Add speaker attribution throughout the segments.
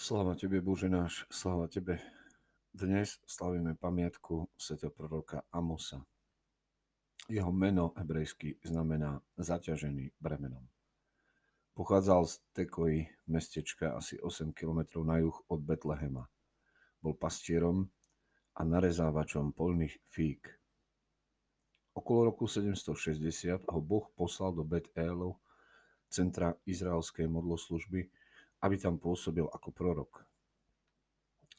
Speaker 1: Sláva Tebe, Bože náš, sláva Tebe. Dnes slavíme pamiatku svätého proroka Amosa. Jeho meno hebrejsky znamená zaťažený bremenom. Pochádzal z Tekoji, mestečka asi 8 km na juh od Betlehema. Bol pastierom a narezávačom polných fík. Okolo roku 760 ho Boh poslal do Bet-Elu, centra izraelskej modloslužby, aby tam pôsobil ako prorok.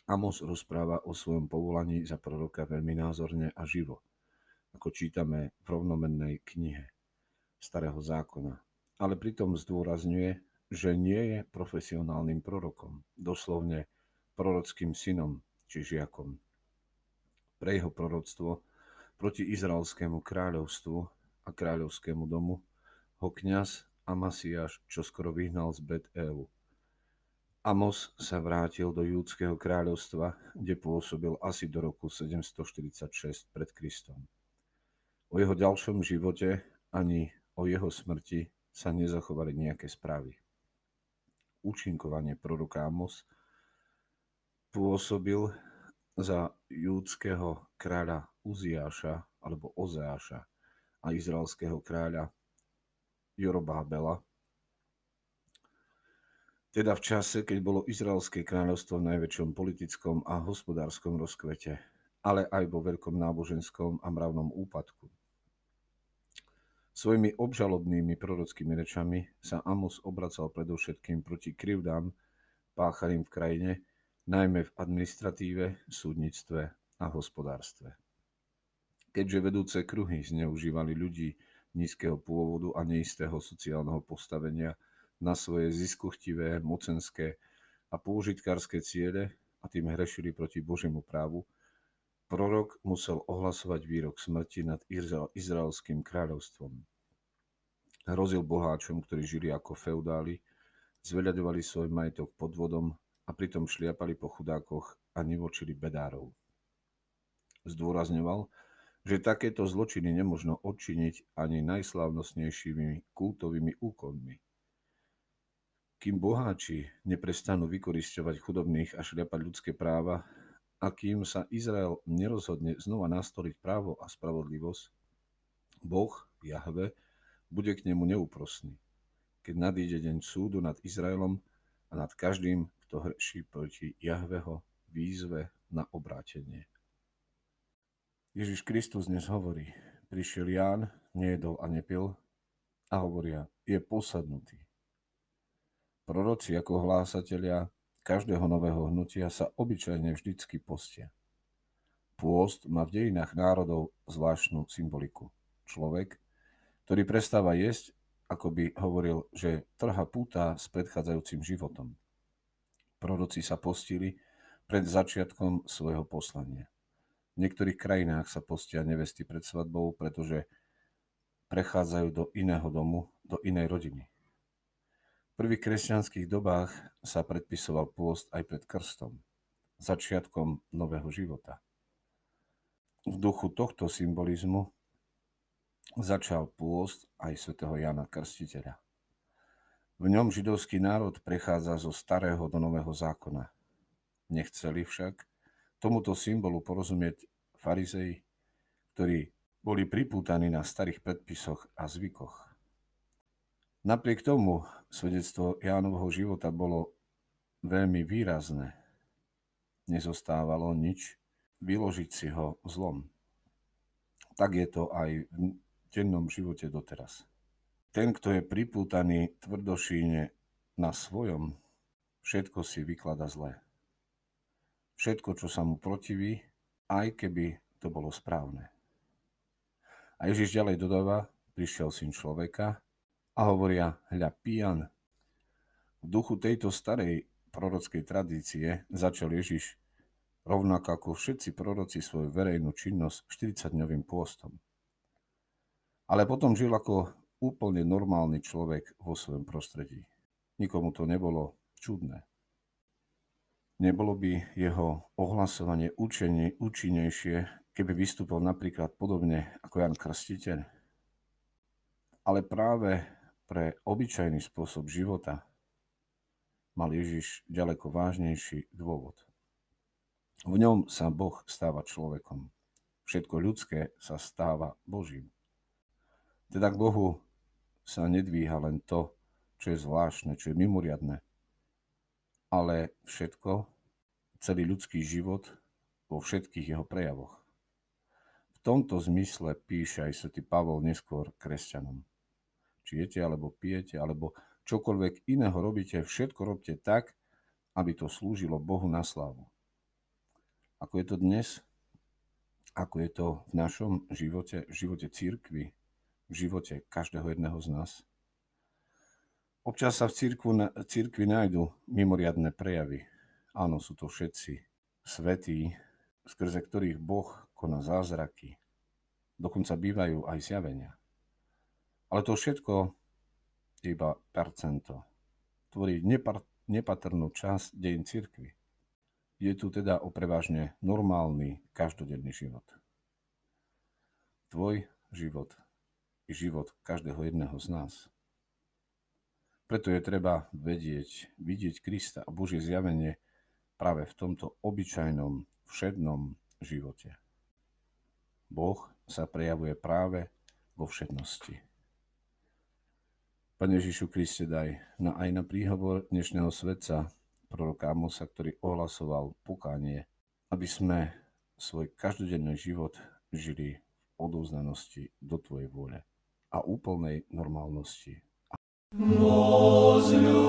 Speaker 1: Amos rozpráva o svojom povolaní za proroka veľmi názorne a živo, ako čítame v rovnomennej knihe Starého zákona. Ale pritom zdôrazňuje, že nie je profesionálnym prorokom, doslovne prorockým synom či žiakom. Pre jeho proroctvo proti izraelskému kráľovstvu a kráľovskému domu ho kňaz Amasiáš čoskoro vyhnal z Bet-Elu Amos sa vrátil do Júdského kráľovstva, kde pôsobil asi do roku 746 pred Kristom. O jeho ďalšom živote ani o jeho smrti sa nezachovali nejaké správy. Účinkovanie proroka Amos pôsobil za júdského kráľa Uziáša alebo Ozeáša a izraelského kráľa Jorobábela, teda v čase, keď bolo Izraelské kráľovstvo v najväčšom politickom a hospodárskom rozkvete, ale aj vo veľkom náboženskom a mravnom úpadku. Svojimi obžalobnými prorockými rečami sa Amos obracal predovšetkým proti krivdám páchaným v krajine, najmä v administratíve, súdnictve a hospodárstve. Keďže vedúce kruhy zneužívali ľudí nízkeho pôvodu a neistého sociálneho postavenia – na svoje ziskuchtivé, mocenské a použitkárske ciele a tým hrešili proti Božiemu právu, prorok musel ohlasovať výrok smrti nad izraelským kráľovstvom. Hrozil boháčom, ktorí žili ako feudáli, zveľadovali svoj majetok pod vodom a pritom šliapali po chudákoch a nivočili bedárov. Zdôrazňoval, že takéto zločiny nemožno odčiniť ani najslávnostnejšími kultovými úkonmi – kým boháči neprestanú vykorisťovať chudobných a šliapať ľudské práva a kým sa Izrael nerozhodne znova nastoliť právo a spravodlivosť, Boh, Jahve, bude k nemu neúprosný, keď nadíde deň súdu nad Izraelom a nad každým, kto hrší proti Jahveho výzve na obrátenie. Ježiš Kristus dnes hovorí, prišiel Ján, nejedol a nepil a hovoria, je posadnutý. Proroci ako hlásatelia každého nového hnutia sa obyčajne vždycky postia. Pôst má v dejinách národov zvláštnu symboliku. Človek, ktorý prestáva jesť, ako by hovoril, že trha púta s predchádzajúcim životom. Proroci sa postili pred začiatkom svojho poslania. V niektorých krajinách sa postia nevesty pred svadbou, pretože prechádzajú do iného domu, do inej rodiny prvých kresťanských dobách sa predpisoval pôst aj pred krstom, začiatkom nového života. V duchu tohto symbolizmu začal pôst aj svätého Jana Krstiteľa. V ňom židovský národ prechádza zo starého do nového zákona. Nechceli však tomuto symbolu porozumieť farizei, ktorí boli pripútaní na starých predpisoch a zvykoch. Napriek tomu svedectvo Jánovho života bolo veľmi výrazné. Nezostávalo nič vyložiť si ho zlom. Tak je to aj v dennom živote doteraz. Ten, kto je pripútaný tvrdošíne na svojom, všetko si vyklada zlé. Všetko, čo sa mu protiví, aj keby to bolo správne. A Ježiš ďalej dodáva, prišiel syn človeka, a hovoria, hľa pijan. V duchu tejto starej prorockej tradície začal Ježiš rovnako ako všetci proroci svoju verejnú činnosť 40-dňovým pôstom. Ale potom žil ako úplne normálny človek vo svojom prostredí. Nikomu to nebolo čudné. Nebolo by jeho ohlasovanie učenie, účinnejšie, keby vystúpil napríklad podobne ako Jan Krstiteľ? Ale práve pre obyčajný spôsob života mal Ježiš ďaleko vážnejší dôvod. V ňom sa Boh stáva človekom. Všetko ľudské sa stáva Božím. Teda k Bohu sa nedvíha len to, čo je zvláštne, čo je mimoriadne, ale všetko, celý ľudský život vo všetkých jeho prejavoch. V tomto zmysle píše aj svätý Pavol neskôr kresťanom. Či jete, alebo pijete, alebo čokoľvek iného robíte, všetko robte tak, aby to slúžilo Bohu na slávu. Ako je to dnes? Ako je to v našom živote, v živote církvy, v živote každého jedného z nás? Občas sa v církvu, církvi nájdu mimoriadne prejavy. Áno, sú to všetci svetí, skrze ktorých Boh koná zázraky. Dokonca bývajú aj zjavenia. Ale to všetko iba percento. Tvorí nepar, nepatrnú časť dejin církvy. Je tu teda o prevažne normálny, každodenný život. Tvoj život i život každého jedného z nás – preto je treba vedieť, vidieť Krista a Božie zjavenie práve v tomto obyčajnom, všednom živote. Boh sa prejavuje práve vo všednosti. Pane Ježišu Kriste, daj na, aj na príhovor dnešného svetca, proroka Amosa, ktorý ohlasoval pokánie, aby sme svoj každodenný život žili v odovzdanosti do Tvojej vôle a úplnej normálnosti. Возлюблю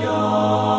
Speaker 1: тебя.